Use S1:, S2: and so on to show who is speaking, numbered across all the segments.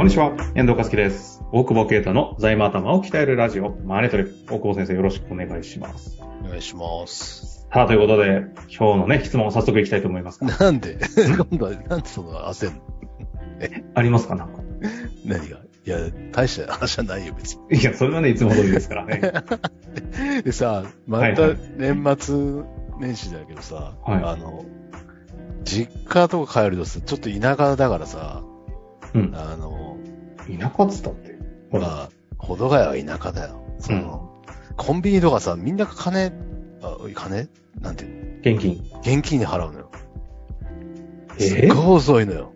S1: こんにちは、遠藤和樹です。大久保啓太の財務頭を鍛えるラジオ、マネトレ。大久保先生よろしくお願いします。
S2: お願いします。
S1: さあ、ということで、今日のね、質問を早速いきたいと思いますが。
S2: なんで？今度は、なんでその焦んの
S1: ありますか？なんか。
S2: 何が？いや、大した話はないよ、別に。
S1: いや、それはね、いつも通りですからね。
S2: でさ、また
S1: はいはい
S2: 年末年始だけどさ、
S1: はい
S2: あの、実家とか帰るとさ、ちょっと田舎だからさ、
S1: うん。
S2: あの、
S1: 田舎っつったって。ほら、
S2: まあ、保土ヶ谷は田舎だよ。その、コンビニとかさ、みんな金、あ金？なんていう
S1: 現金。
S2: の現金で払うのよ。
S1: え？
S2: すっごい遅いのよ。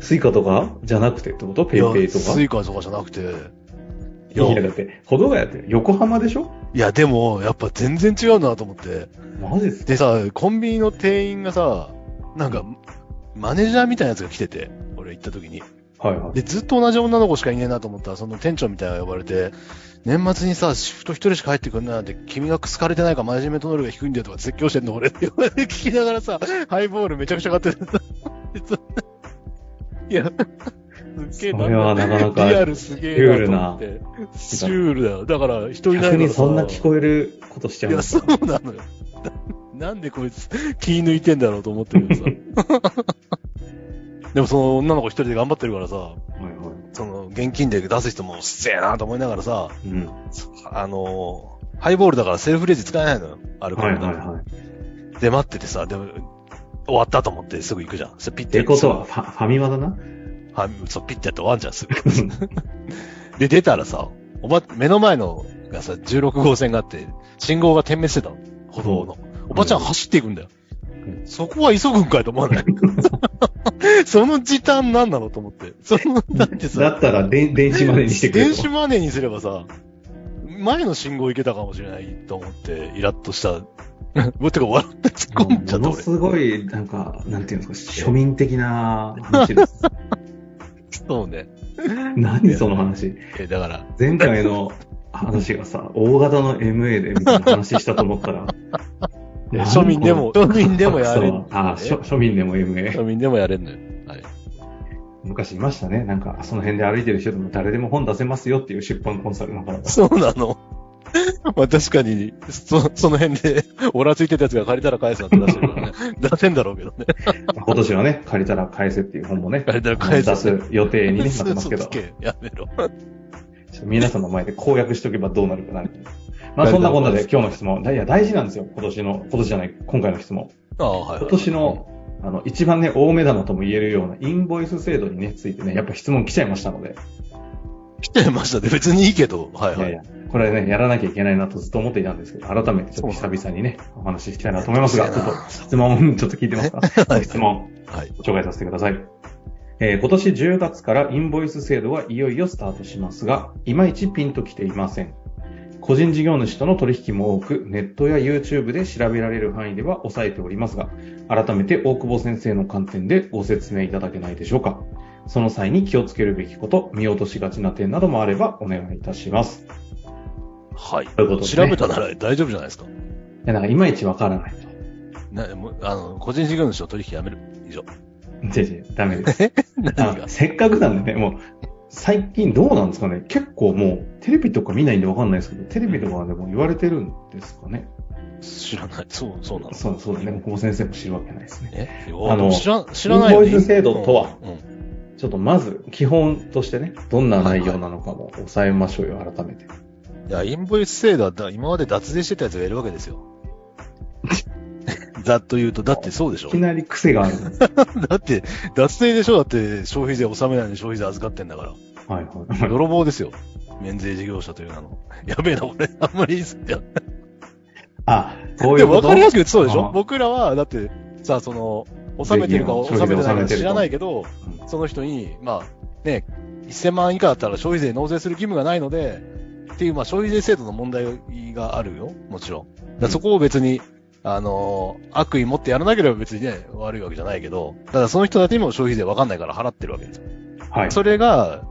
S1: Suicaとか？じゃなくてってこと？ PayPayとか？
S2: Suicaとかじゃなくて、い
S1: いや、だって、保土ヶ谷って横浜でしょ？
S2: いや、でも、やっぱ全然違うなと思って。
S1: マジですか？
S2: でさ、コンビニの店員がさ、なんか、マネージャーみたいなやつが来てて、俺行った時に。
S1: はいはい。
S2: で、ずっと同じ女の子しかいねえなと思ったら、その店長みたいな呼ばれて、年末にさ、シフト一人しか入ってくんななんて、君が好かれてないかマネジメント能力が低いんだよとか説教してんの俺って言われて聞きながらさ、ハイボールめちゃくちゃ買ってる。いや、すっげえ
S1: それはなかなか
S2: リアルすげえなと思って。シュールだよ。だから、人いないからさ
S1: 逆にそんな聞こえることしちゃ
S2: いうや、そうなのよ。ななんでこいつ気抜いてんだろうと思ってるけどさ。でもその女の子一人で頑張ってるからさ、
S1: はいはい。
S2: その現金で出す人もうっせえなと思いながらさ、
S1: うん。
S2: あのーハイボールだからセルフレジ使えないのよ。アルコールだから
S1: はいはいはい。
S2: で、待っててさ、でも、終わったと思ってすぐ行くじゃん。それピッて
S1: ってことは、ファファミマだな
S2: はい、そう、ピッてやって終わんじゃん、すぐ。で、出たらさ、おば、目の前のがさ、16号線があって、信号が点滅してたの。歩道の。おばちゃん走っていくんだよ。
S1: うん
S2: そこは急ぐんかいと思わない？その時短なんなのと思って。その、だって
S1: だ
S2: さ、
S1: ったら、で電子マネーにしてくれと。
S2: 電子マネーにすればさ、前の信号行けたかもしれないと思って、イラッとした。もうてか、笑って突っ込んじゃった俺。
S1: ものすごい、なんか、なんていうんですか、庶民的な話です。
S2: そうね。
S1: 何その話？
S2: え、だから、
S1: 前回の話がさ、大型の MA でみたいな話したと思ったら、
S2: 庶民でも、庶民でもやれる。
S1: あ、庶庶民でも MA。
S2: 庶民でもやれんのよ。はい。
S1: 昔いましたね。なんか、その辺で歩いてる人でも誰でも本出せますよっていう出版コンサルの方が。
S2: そうなの。まあ確かに、そ、その辺で、オラついてたやつが借りたら返すなって出してるからね。出せんだろうけどね。
S1: 今年はね、借りたら返せっていう本もね、
S2: 借りたら返せ
S1: 出す予定に、ね、なってますけど
S2: やめろ。
S1: 皆さんの前で公約しとけばどうなるかな。まあそんなこんなで今日の質問、いや大事なんですよ。今年の、今年じゃない、今回の質問。
S2: ああ、はい。
S1: 今年の、あの、一番ね、大目玉とも言えるようなインボイス制度にね、ついてね、やっぱ質問来ちゃいましたので、
S2: 来てましたね。別にいいけど。はいはいい。
S1: やいや、これね、やらなきゃいけないなとずっと思っていたんですけど、改めてちょっと久々にね、お話ししたいなと思いますが、ちょっと質問、ちょっと聞いてますか？
S2: はい
S1: 質問、
S2: はい。
S1: 紹介させてください。えー今年10月からインボイス制度はいよいよスタートしますが、いまいちピンときていません。個人事業主との取引も多く、ネットや YouTube で調べられる範囲では抑えておりますが、改めて大久保先生の観点でご説明いただけないでしょうか。その際に気をつけるべきこと、見落としがちな点などもあればお願いいたします。
S2: はい。
S1: ということでね
S2: 調べたなら大丈夫じゃないですか。
S1: いや、なんかいまいちわからないと。
S2: な、もうあの、個人事業主の取引やめる。以上。
S1: 違う違う、ダメです。あせっかくなんでね、もう、最近どうなんですかね？結構もう、テレビとか見ないんでわかんないですけど、テレビとかでも言われてるんですかね？
S2: 知らない。そう、そうなの。
S1: そう、そうだね。久保先生も知るわけないですね。
S2: え？
S1: あの
S2: 知ら、知らないよ
S1: インボイス制度とは
S2: うん。うん
S1: ちょっとまず、基本としてね、どんな内容なのかも抑えましょうよ、改めて。
S2: いや、インボイス制度はだ今まで脱税してたやつがいるわけですよ。ざっと言うと、だってそうでしょ
S1: いきなり癖がある。
S2: だって、脱税でしょ？だって消費税納めないのに消費税預かってんだから。
S1: はいはい。
S2: 泥棒ですよ。免税事業者という名の。やべえな、俺。あんまり言い過ぎた。
S1: あ、こうい
S2: で
S1: うこと？
S2: も分かりやすく言ってそうでし
S1: あ
S2: ょ僕らは、だって、さあ、その、納めてるか納めてないか知らないけど、その人に、まあ、ね、1000万以下だったら消費税納税する義務がないので、っていう、まあ、消費税制度の問題があるよ。もちろん。そこを別に、あのー悪意持ってやらなければ別にね、悪いわけじゃないけど、ただその人たちにも消費税わかんないから払ってるわけですよ。
S1: はい。
S2: それが、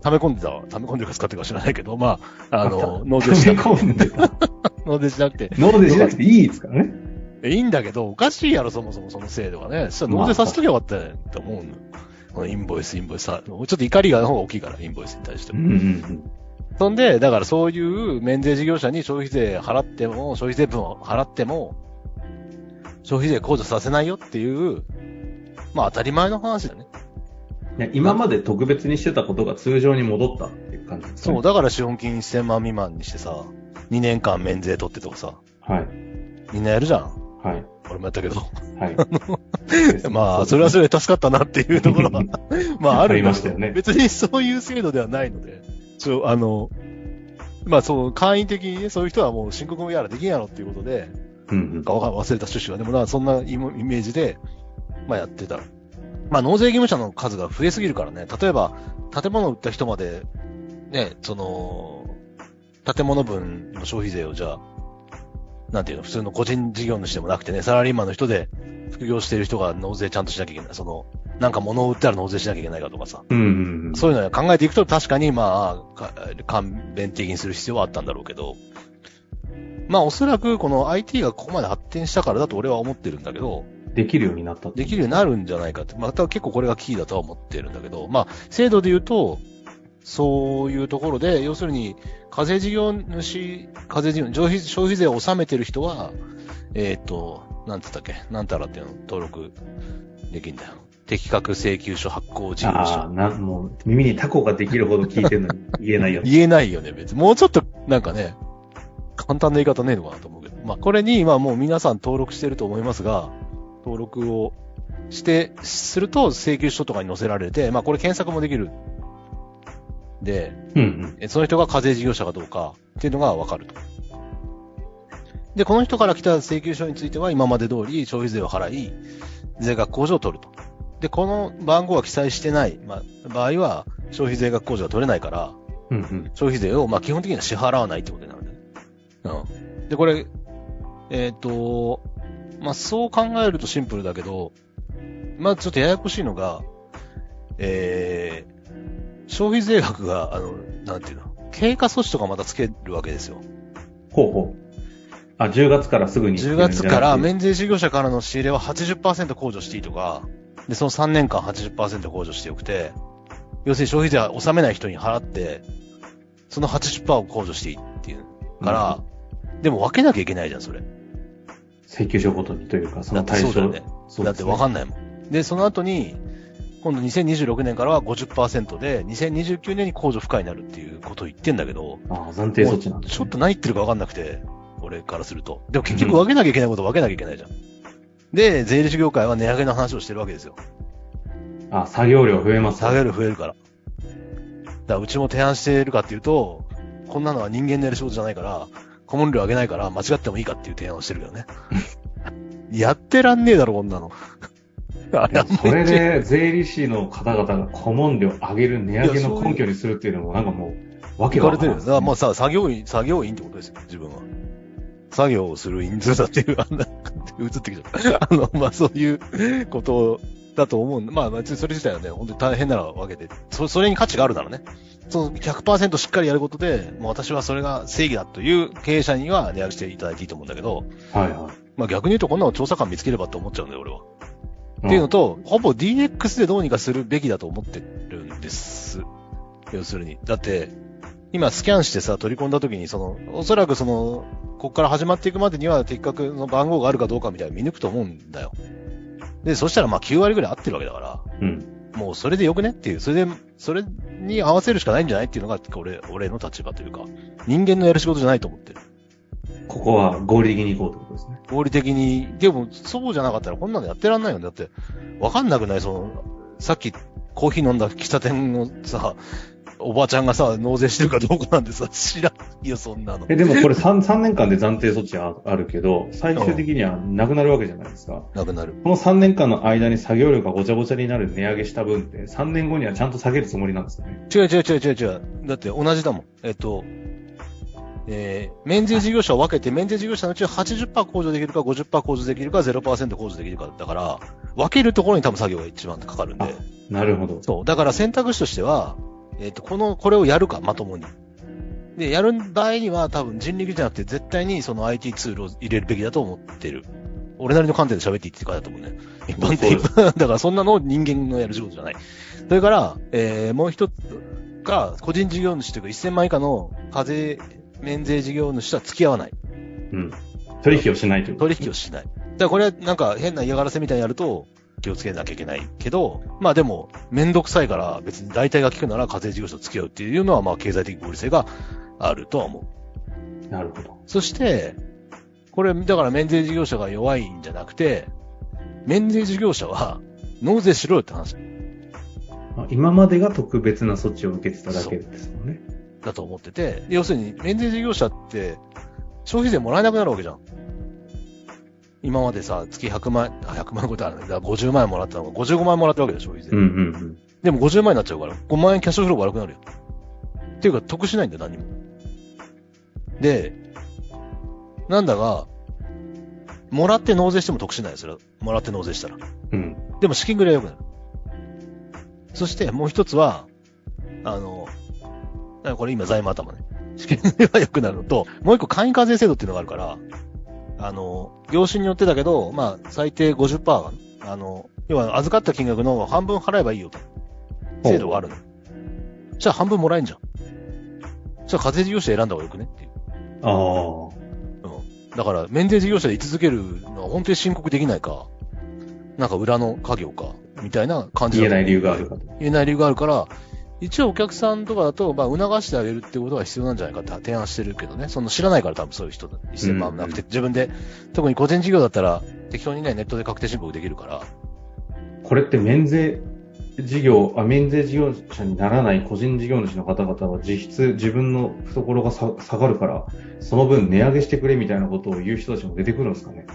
S2: 溜め込んでた、溜め込んでるか使ってるか知らないけど、まあ、あの、納税しなくて。納税しなくて、
S1: 納税しなくていいですからね。
S2: えいいんだけど、おかしいやろ、そもそもその制度がね。そしたら納税させときゃよかったねって思うのよ。このインボイス、インボイスさ、ちょっと怒りがの方が大きいから、インボイスに対しても。
S1: うんうん
S2: そんで、だからそういう免税事業者に消費税払っても、消費税分を払っても、消費税控除させないよっていう、まあ当たり前の話だね。
S1: いや今まで特別にしてたことが通常に戻ったっていう感じですね。
S2: そう、だから資本金1000万未満にしてさ、2年間免税取ってとかさ、
S1: はい。
S2: みんなやるじゃん。
S1: はい。
S2: 俺もやったけど。
S1: はい。
S2: まあ、それはそれで助かったなっていうところは、まあある
S1: ありましたよね
S2: 別にそういう制度ではないので、ちょ、あの、まあそう、簡易的にね、そういう人はもう申告もやらできんやろっていうことで、
S1: うんうん
S2: か忘れた趣旨は、でもな、そんなイメイメージで、まあやってた。まあ納税義務者の数が増えすぎるからね、例えば、建物を売った人まで、ね、その、建物分の消費税をじゃあ、なんていうの、普通の個人事業主でもなくてね、サラリーマンの人で副業している人が納税ちゃんとしなきゃいけない。その、なんか物を売ったら納税しなきゃいけないかとかさ。
S1: うんうんうん。
S2: そういうのを考えていくと確かにまあ、か簡便的にする必要はあったんだろうけど、まあおそらくこの IT がここまで発展したからだと俺は思ってるんだけど、
S1: できるようになった
S2: できるようになるんじゃないかって、また結構これがキーだとは思ってるんだけど、まあ制度で言うと、そういうところで、要するに、課税事業主、課税事業、消費消費税を納めてる人は、えっ、と、なんつったっけ？なんたらっていうの？登録できるんだよ。適格請求書発行事業
S1: ああ、
S2: 者。
S1: な、もう、耳にタコができるほど聞いてるのに 言えないよ。
S2: 言えないよね、別に。もうちょっと、なんかね、簡単な言い方ねえのかなと思うけど。まあ、これに今もう皆さん登録してると思いますが、登録をして、すると請求書とかに載せられて、まあ、これ検索もできる。で、
S1: うんうん。
S2: えその人が課税事業者かどうかっていうのがわかると。で、この人から来た請求書については今まで通り消費税を払い、税額控除を取ると。で、この番号が記載してない、まあ、場合は消費税額控除が取れないから、
S1: うんうん。
S2: 消費税を、まあ、基本的には支払わないってことになるんだよね。うん。で、これ、えっ、と、まあ、そう考えるとシンプルだけど、まあ、ちょっとややこしいのが、えー、消費税額が、あの、なんていうの、経過措置とかまたつけるわけですよ。
S1: ほうほう。あ、10月からすぐに。
S2: 10月から
S1: め
S2: 免税事業者からの仕入れは80%控除していいとか、で、その3年間80%控除してよくて、要するに消費税は納めない人に払って、その80%を控除していいっていうから、でも分けなきゃいけないじゃん、それ。
S1: 請求書ごとにというか、そ
S2: だって
S1: の対象。
S2: そうだよね。だって分かんないもん。で、その後に、今度2026年からは50%で、2029年に控除不可になるっていうことを言ってんだけど、
S1: ああ、暫定措置なんね。
S2: ちょっと何言ってるか分かんなくて、俺からすると。でも結局分けなきゃいけないこと分けなきゃいけないじゃん。で、税理士業界は値上げの話をしてるわけですよ。
S1: あ、作業量増えます。
S2: 下げる増えるから。だからうちも提案しているかっていうと、こんなのは人間のやる仕事じゃないから、顧問料上げないから間違ってもいいかっていう提案をしてるけどね。やってらんねえだろ、こんなの。
S1: それで税理士の方々が顧問料上げる値上げの根拠にするっていうのもなんかもう、わけがわからない
S2: 言われてるよ。だからもうさ、作業員、作業員ってことですよ、自分は。作業をする員数だっていう、あんな、映ってきちゃった。あの、まあそういうことだと思う。まあ別にそれ自体はね、本当に大変なわけで、そそれに価値があるならね。その100%しっかりやることで、もう私はそれが正義だという経営者には値上げしていただいていいと思うんだけど、
S1: はいは
S2: まあ逆に言うとこんなの調査官見つければって思っちゃうんだよ、俺は。
S1: い。
S2: っていうのと、ほぼ DX でどうにかするべきだと思ってるんです。要するに。だって、今スキャンしてさ、取り込んだ時に、その、おそらくその、ここから始まっていくまでには的確の番号があるかどうかみたいなの見抜くと思うんだよ。で、そしたらまあ9割ぐらい合ってるわけだから、
S1: うん。
S2: もうそれでよくねっていう、それで、それに合わせるしかないんじゃないっていうのが、俺、俺の立場というか、人間のやる仕事じゃないと思ってる。
S1: ここは合理的に行こうってことですね。
S2: 合理的に、でも、そうじゃなかったらこんなのやってらんないよね。だって、わかんなくない？その、さっきコーヒー飲んだ喫茶店のさ、おばちゃんがさ、納税してるかどうかなんてさ、知らんよ、そんなの。
S1: え、でもこれ 3, 3 年間で暫定措置はあるけど、最終的にはなくなるわけじゃないですか。
S2: なくなる。
S1: この3年間の間に作業量がごちゃごちゃになる値上げした分って、3年後にはちゃんと下げるつもりなんですよね？
S2: 違う違う違う違う違う。だって同じだもん。えっと、えー、免税事業者を分けて、免税事業者のうち80%控除できるか、50%控除できるか、0%控除できるか。だから、分けるところに多分作業が一番かかるんで。
S1: なるほど。
S2: そう。だから選択肢としては、えっ、と、この、これをやるか、まともに。で、やる場合には多分人力じゃなくて絶対にその IT ツールを入れるべきだと思ってる。俺なりの観点で喋っていってるからだと思うね。一般的。だからそんなの人間のやる仕事じゃない。それから、えー、もう一つが、個人事業主というか1000万以下の課税免税事業主とは付き合わない。
S1: うん。取引をしないという
S2: 取引をしない。だからこれはなんか変な嫌がらせみたいにやると気をつけなきゃいけないけど、まあでも、めんどくさいから別に大体が効くなら課税事業者と付き合うっていうのはまあ経済的合理性があるとは思う。
S1: なるほど。
S2: そして、これ、だから免税事業者が弱いんじゃなくて、免税事業者は納税しろよって話
S1: まあ今までが特別な措置を受けてただけですもんね。
S2: だと思ってて、要するに免税事業者って消費税もらえなくなるわけじゃん。今までさ、月100万円、あ、100万円ことあるんだ。だから50万円もらってたのが55万円もらってるわけで消費税。
S1: うんうんうん。
S2: でも50万円になっちゃうから、5万円キャッシュフロー悪くなるよ。っていうか、得しないんだよ、何も。で、なんだが、もらって納税しても得しないよ、それは。もらって納税したら。
S1: うん。
S2: でも資金繰りは良くなる。そして、もう一つは、あの、これ今財務頭ね。資金繰りは良くなるのと、もう一個簡易課税制度っていうのがあるから、あの、業種によってだけど、まあ、最低50%が、あの、要は預かった金額の半分払えばいいよと。制度があるの。じゃあ半分もらえんじゃん。じゃあ課税事業者選んだ方がよくね？っていう。
S1: ああ。
S2: うん。だから、免税事業者で居続けるのは本当に申告できないか、なんか裏の家業か、みたいな感じ
S1: 言えない理由があるかと。
S2: 言えない理由があるから、一応お客さんとかだと、まあ、促してあげるってことが必要なんじゃないかって提案してるけどね。その知らないから多分そういう人、1000万なくて、自分で、特に個人事業だったら、適当にね、ネットで確定申告できるから、
S1: これって免税事業、あ、免税事業者にならない個人事業主の方々は実質自分の懐がさ下がるから、その分値上げしてくれみたいなことを言う人たちも出てくるんですかね。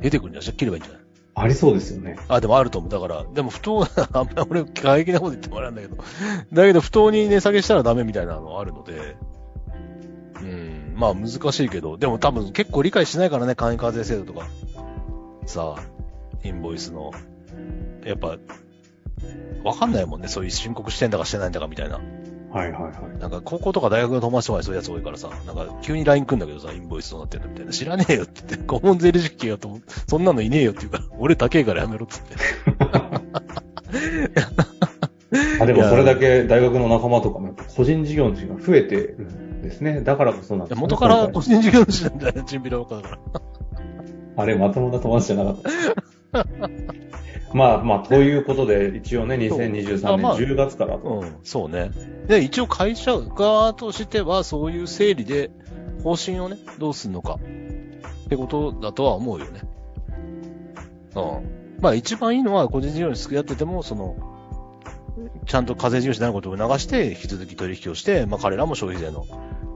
S2: 出てくるんじゃん。切ればいいんじゃない？
S1: ありそうですよね。
S2: あ、でもあると思う。だから、でも不当な、あんまり俺、過激なこと言ってもらうんだけど、だけど不当に値下げしたらダメみたいなのあるので、うん、まあ難しいけど、でも多分結構理解しないからね、簡易課税制度とか。さあ、インボイスの。やっぱ、わかんないもんね、そういう申告してんだかしてないんだかみたいな。
S1: はいはいはい。
S2: なんか高校とか大学の友達とかにそういうやつ多いからさ、なんか急に LINE 来んだけどさ、インボイスどうなってんのみたいな。知らねえよって言って、顧問税理士系よと思って、そんなのいねえよって言うから、俺高えからやめろっつって。
S1: あでもそれだけ大学の仲間とかも個人事業主が増えてるんですね。だからこそなんですね
S2: 元から個人事業主なんだよね、チンピラばっかだから。
S1: あれ、まともな友達じゃなかった。ま あまあ、ということで、一応ね、2023年
S2: あまあ
S1: 10月からと。
S2: うん、そうね。で、一応会社側としては、そういう整理で、方針をね、どうすんのか、ってことだとは思うよね。うん。まあ一番いいのは、個人事業主付き合ってても、その、ちゃんと課税事業者になることを促して、引き続き取引をして、まあ彼らも消費税の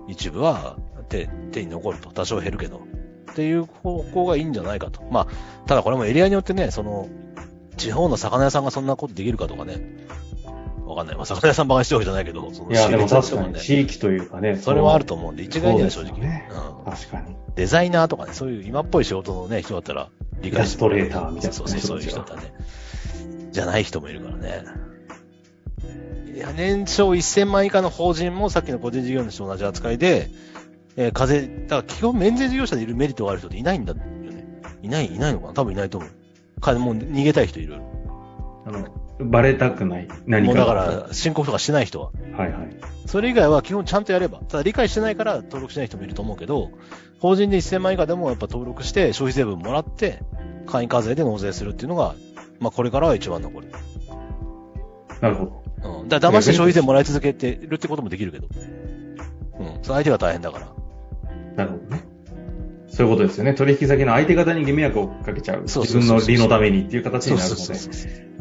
S2: 一部は手、手に残ると。多少減るけど。っていう方向がいいんじゃないかと。まあ、ただこれもエリアによってね、その、地方の魚屋さんがそんなことできるかとかね。わかんない。まあ、魚屋さんばかりしてるわけじゃないけど、その
S1: いや、でも確かに、地域というかね。
S2: それはあると思うんで、一概には正直。
S1: ね
S2: うん。
S1: 確かに。
S2: デザイナーとかね、そういう今っぽい仕事のね、人だったら理解して
S1: イラストレーターみたいな
S2: そうそう、そういう人だったらね。じゃない人もいるからね。いや、年商1000万以下の法人もさっきの個人事業主と同じ扱いで、えー課税、だから基本免税事業者でいるメリットがある人っていないんだよね。いない、いないのかな多分いないと思う。かもう逃げたい人いる。
S1: あの、バレたくない。何か。
S2: もうだから、申告とかしない人は。
S1: はいはい。
S2: それ以外は基本ちゃんとやれば。ただ理解してないから登録しない人もいると思うけど、法人で1000万以下でもやっぱ登録して消費税分もらって、簡易課税で納税するっていうのが、まあこれからは一番残る。
S1: なるほど。
S2: うん。だ騙して消費税もらい続けてるってこともできるけど。うん。その相手が大変だから。
S1: なるほどね。そういうことですよね。取引先の相手方に迷惑をかけちゃう。自分の利のためにっていう形になるので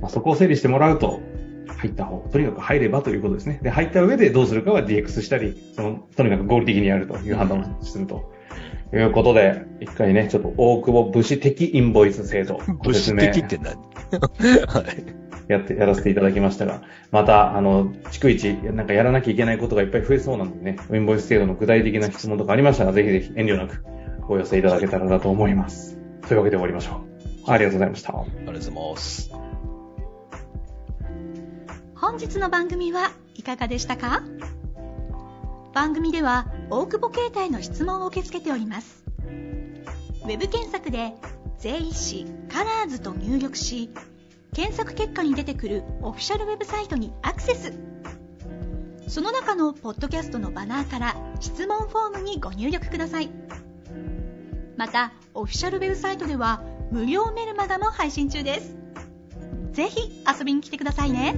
S1: そこを整理してもらうと、入った方、とにかく入ればということですね。で、入った上でどうするかは DX したり、その、とにかく合理的にやるという判断をすると。いうことで、一回ね、ちょっと大久保武士的インボイス制度、ご
S2: 物
S1: 説明
S2: 質的って何？はい。
S1: やって、やらせていただきましたが、また、あの、逐一、なんかやらなきゃいけないことがいっぱい増えそうなのでね、インボイス制度の具体的な質問とかありましたら、ぜひぜひ遠慮なくお寄せいただけたらなと思います。というわけで終わりましょう。ありがとうございました。
S2: ありがとうございます。
S3: 本日の番組はいかがでしたか？番組では大久保携帯の質問を受け付けておりますウェブ検索で税理士カラーズと入力し検索結果に出てくるオフィシャルウェブサイトにアクセス。その中のポッドキャストのバナーから質問フォームにご入力ください。またオフィシャルウェブサイトでは無料メルマガも配信中です。ぜひ遊びに来てくださいね。